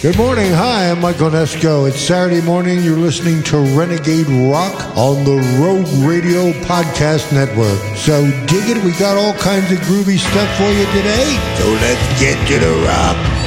Good morning. Hi, I'm Michael Onesko. It's Saturday morning. You're listening to Renegade Rock on the Rogue Radio Podcast Network. So dig it. We got all kinds of groovy stuff for you today. So let's get to the rock.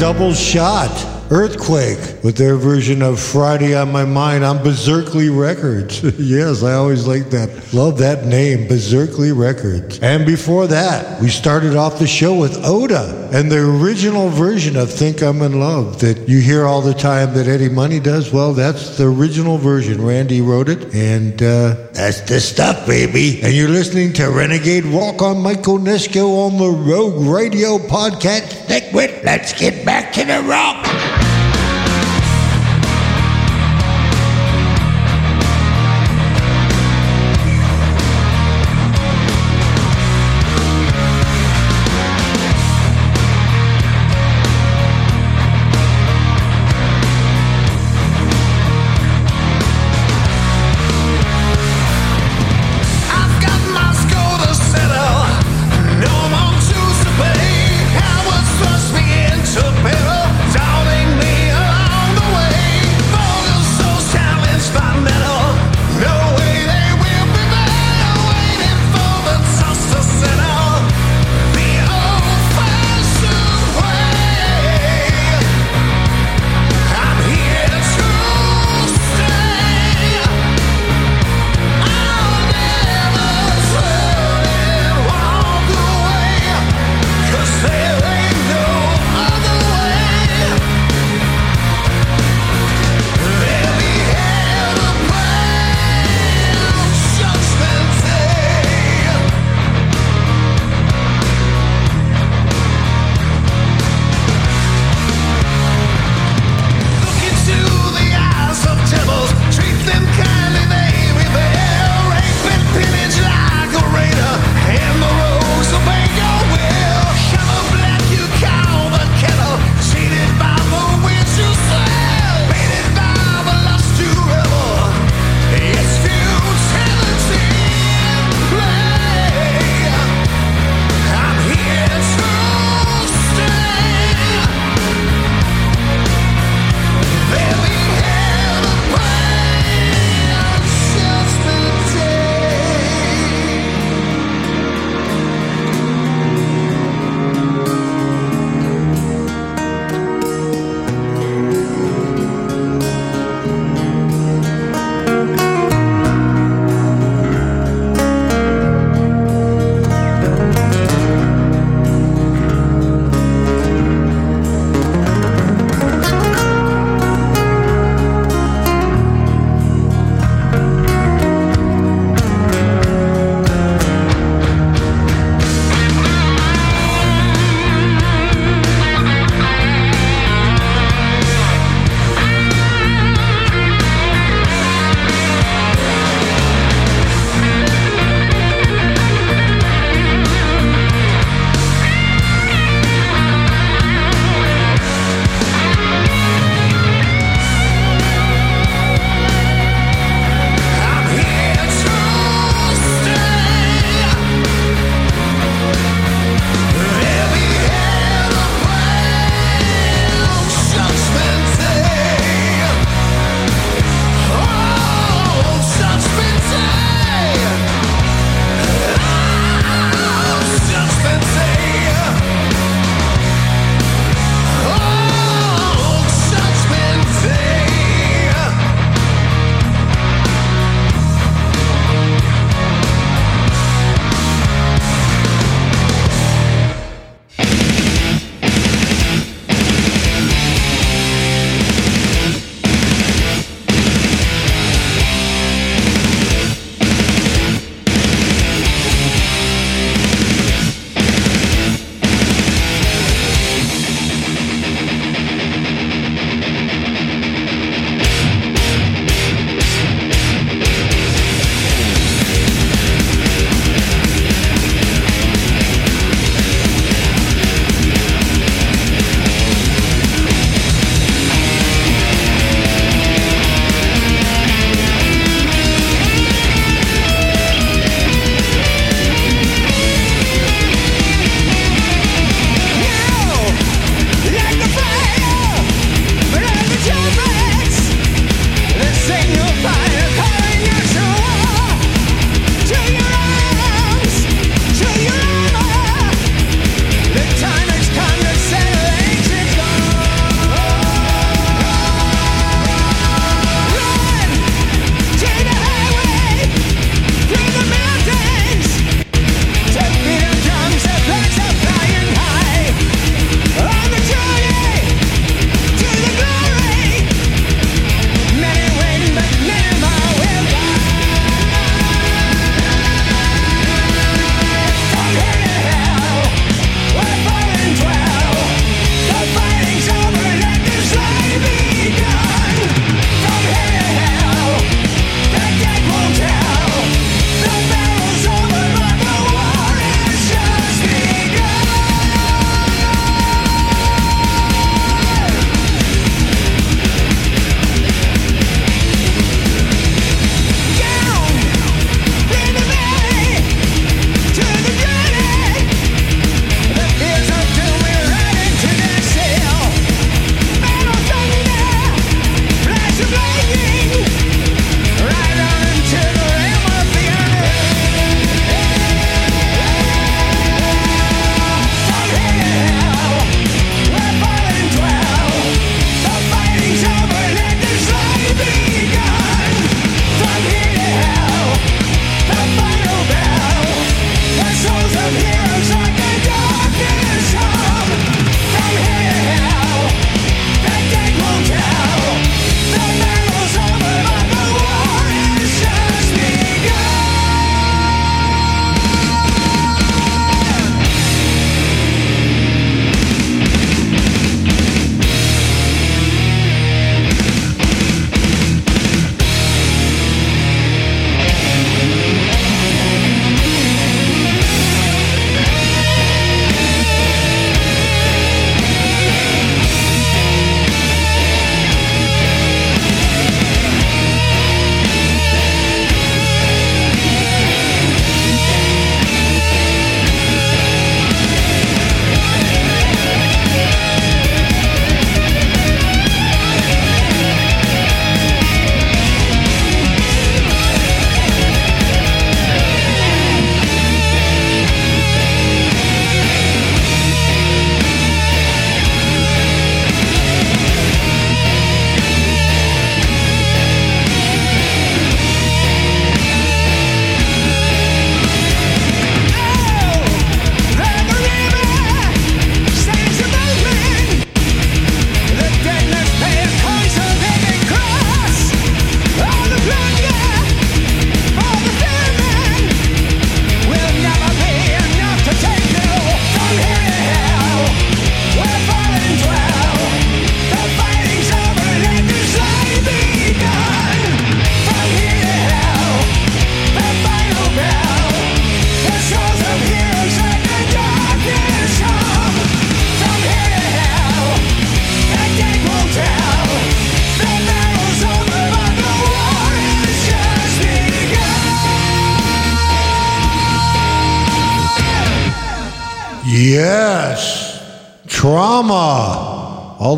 Double shot. Earthquake with their version of Friday on My Mind on Beserkley Records. yes, I always like that. Love that name, Beserkley Records. And before that, we started off the show with Oda and the original version of Think I'm in Love that you hear all the time that Eddie Money does. Well, that's the original version. Randy wrote it, and uh, that's the stuff, baby. And you're listening to Renegade Rock on Michael Onesko on the Rogue Radio Podcast Network. Let's get back to the rock.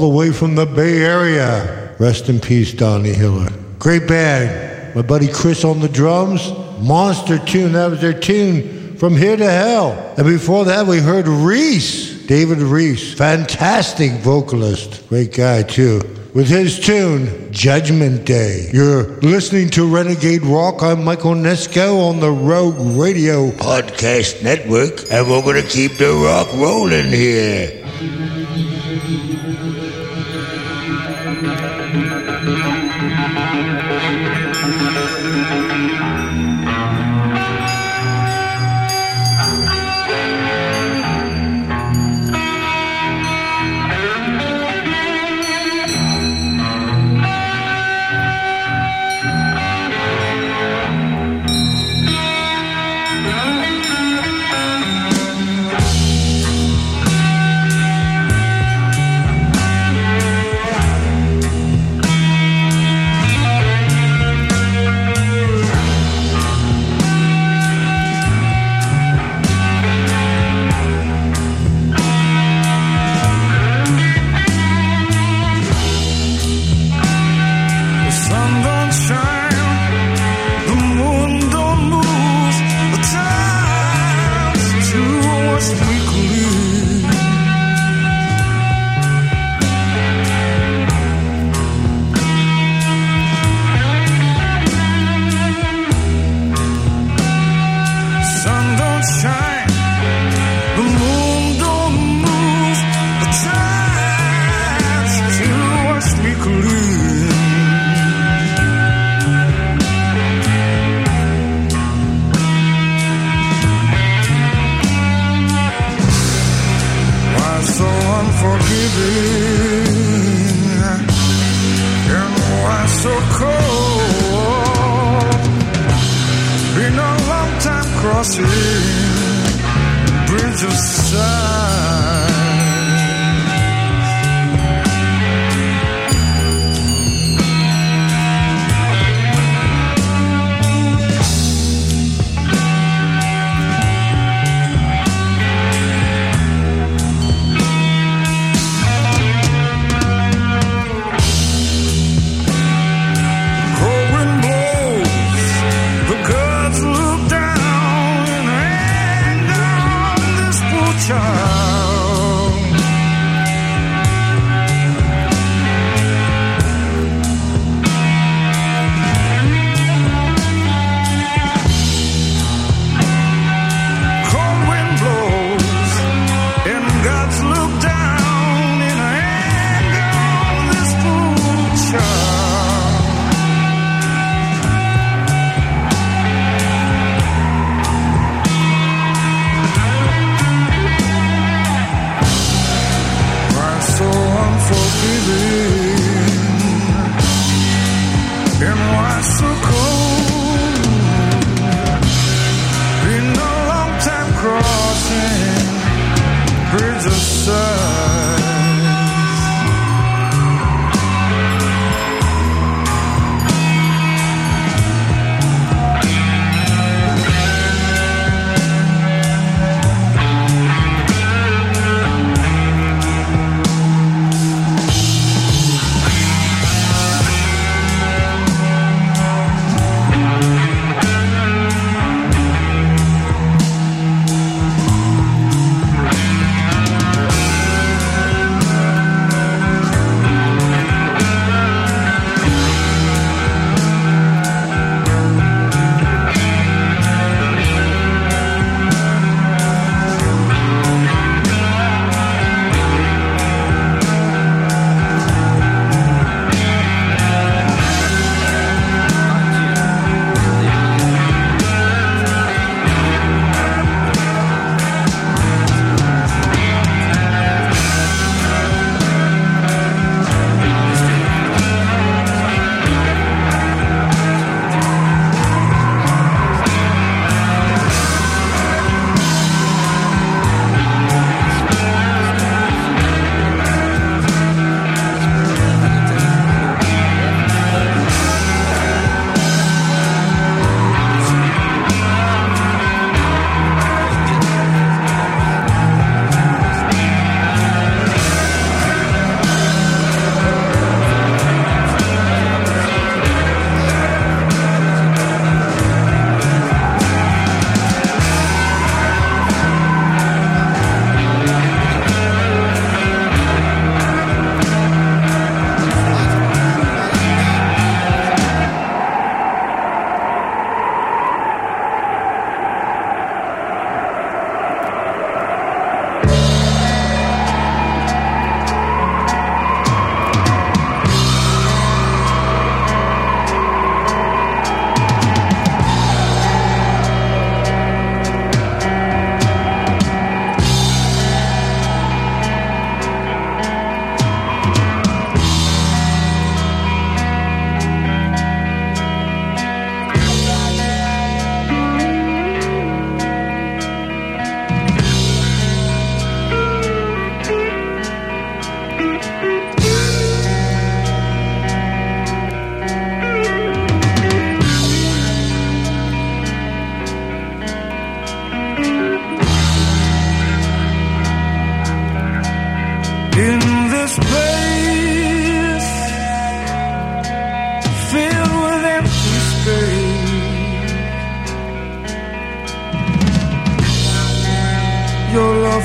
The way from the Bay Area. Rest in peace, Donnie Hiller. Great band. My buddy Chris on the drums. Monster tune. That was their tune from Here to Hell. And before that, we heard Reece. David Reece. Fantastic vocalist. Great guy, too with his tune, Judgment Day. You're listening to Renegade Rock. I'm Michael Onesko on the Rogue Radio Podcast Network, and we're going to keep the rock rolling here.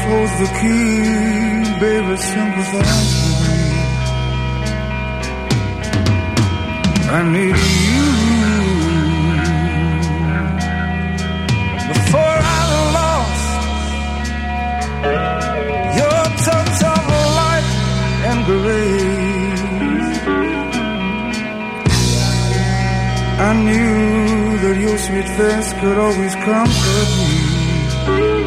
Holds the key, baby, sympathize with me. I need you. Knew that your sweet face could always comfort me.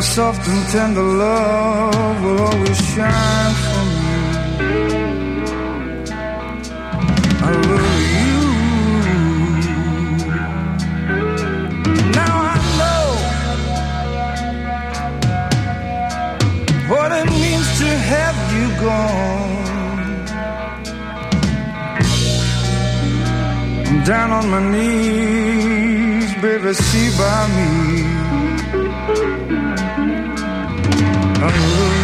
Your soft and tender love will always shine for me. I love you. Now I know what it means to have you gone. I'm down on my knees, baby, see by me. I love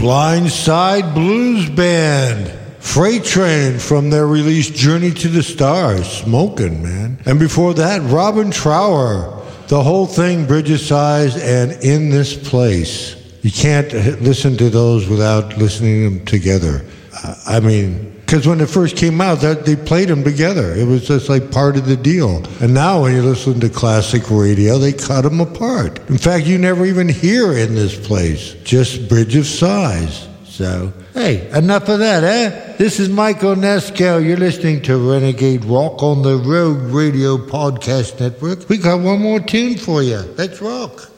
Blindside Blues Band. Freight Train from their release Journey to the Stars. Smoking, man. And before that, Robin Trower. The whole thing, Bridge of Sighs and In This Place. You can't uh, listen to those without listening to them together. Uh, I mean, because when it first came out, that they played them together. It was just like part of the deal. And now, when you listen to classic radio, they cut them apart. In fact, you never even hear in this place, just Bridge of Sighs. So, hey, enough of that, eh? This is Michael Onesko. You're listening to Renegade Rock on the Rogue Radio Podcast Network. We got one more tune for you. Let's rock.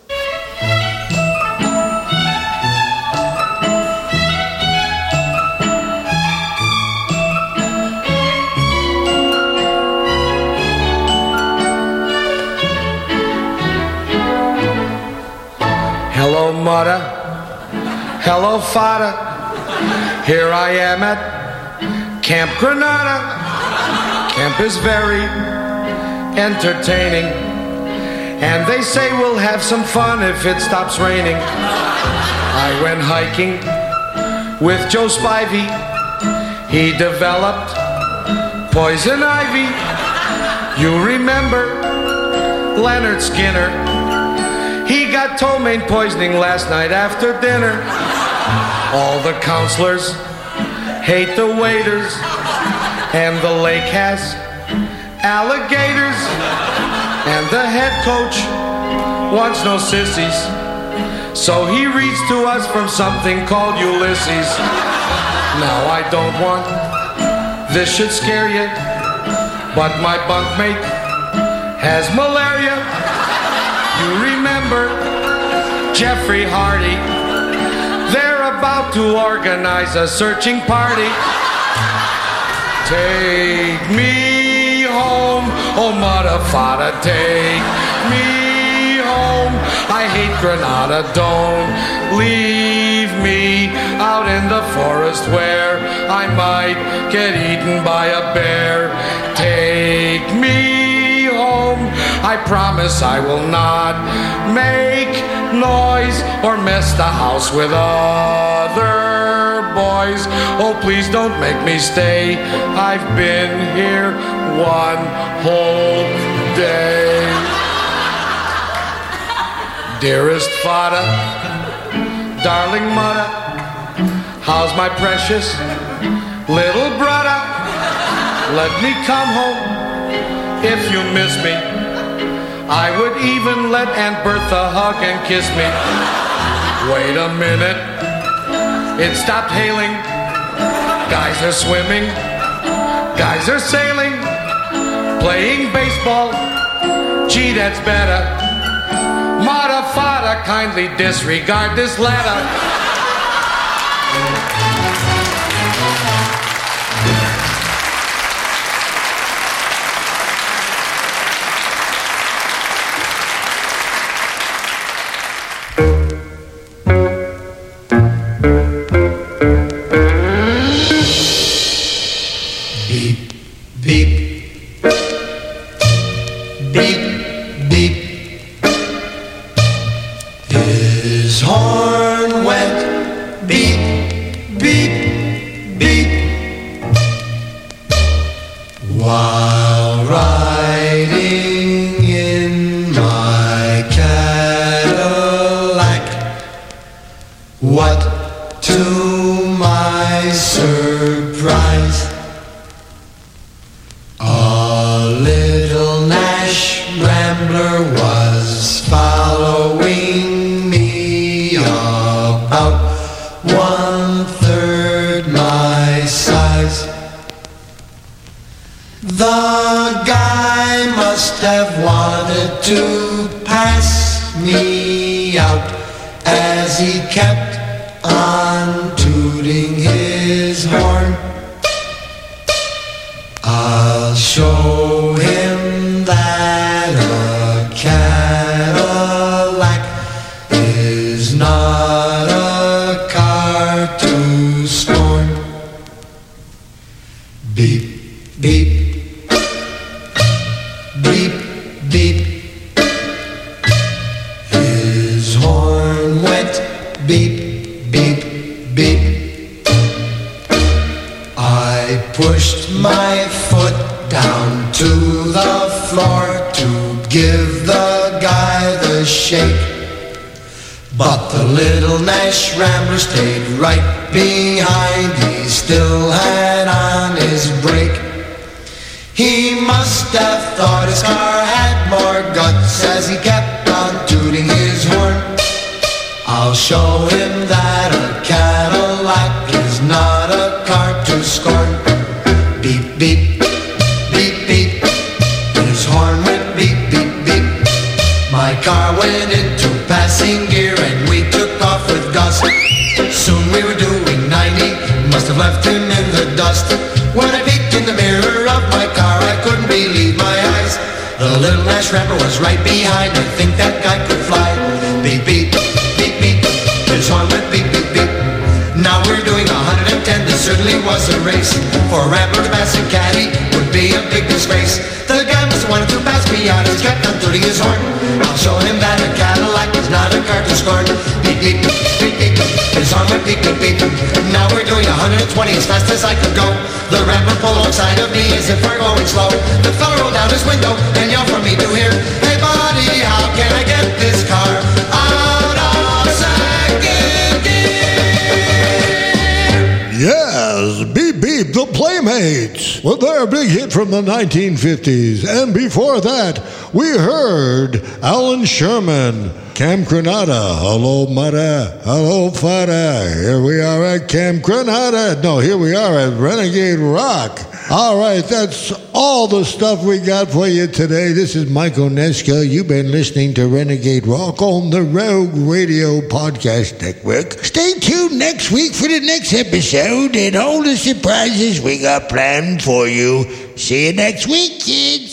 Mother. Hello, father. Here I am at Camp Granada. Camp is very entertaining. And they say we'll have some fun if it stops raining. I went hiking with Joe Spivey. He developed poison ivy. You remember Leonard Skinner? He got ptomaine poisoning last night after dinner. All the counselors hate the waiters, and the lake has alligators. And the head coach wants no sissies, so he reads to us from something called Ulysses. Now I don't want this should scare you, but my bunkmate has malaria. You remember Jeffrey Hardy? They're about to organize a searching party. Take me home, oh mother, father, take me home. I hate Granada, don't leave me out in the forest where I might get eaten by a bear. Take me I promise I will not make noise or mess the house with other boys. Oh, please don't make me stay. I've been here one whole day. Dearest father, darling mother, how's my precious little brother? Let me come home if you miss me. I would even let Aunt Bertha hug and kiss me. Wait a minute, it stopped hailing. Guys are swimming, guys are sailing, playing baseball. Gee, that's better. Fata, kindly disregard this letter. Beep, Nash Rambler stayed right behind. He still had on his brake. He must have thought his car had more guts as he kept on tooting his horn. I'll show him The little Nash Rambler was right behind. I think that guy could fly. Beep, beep, beep, beep. His horn went beep, beep, beep. Now we're doing 110. This certainly was a race. For a Rambler to pass a caddy would be a big disgrace. The guy must have wanted to pass me out. He's kept on tooting his horn. I'll show him that a Cadillac is not a car to scorn. Beep, beep, beep, beep. His horn went beep, beep, beep. Now we're doing 120 as fast as I could go. The Rambler pulled alongside of me as if we're going slow. The fella down his window and yelled for me to hear, Hey buddy, how can I get this car out of second gear? Yes, Beep Beep, the Playmates, with their big hit from the 1950s. And before that, we heard Allan Sherman, Camp Granada. Hello, Mata. Hello, Fada. Here we are at Camp Granada. No, here we are at Renegade Rock. All right, that's all the stuff we got for you today. This is Mike Onesko. You've been listening to Renegade Rock on the Rogue Radio Podcast Network. Stay tuned next week for the next episode and all the surprises we got planned for you. See you next week, kids.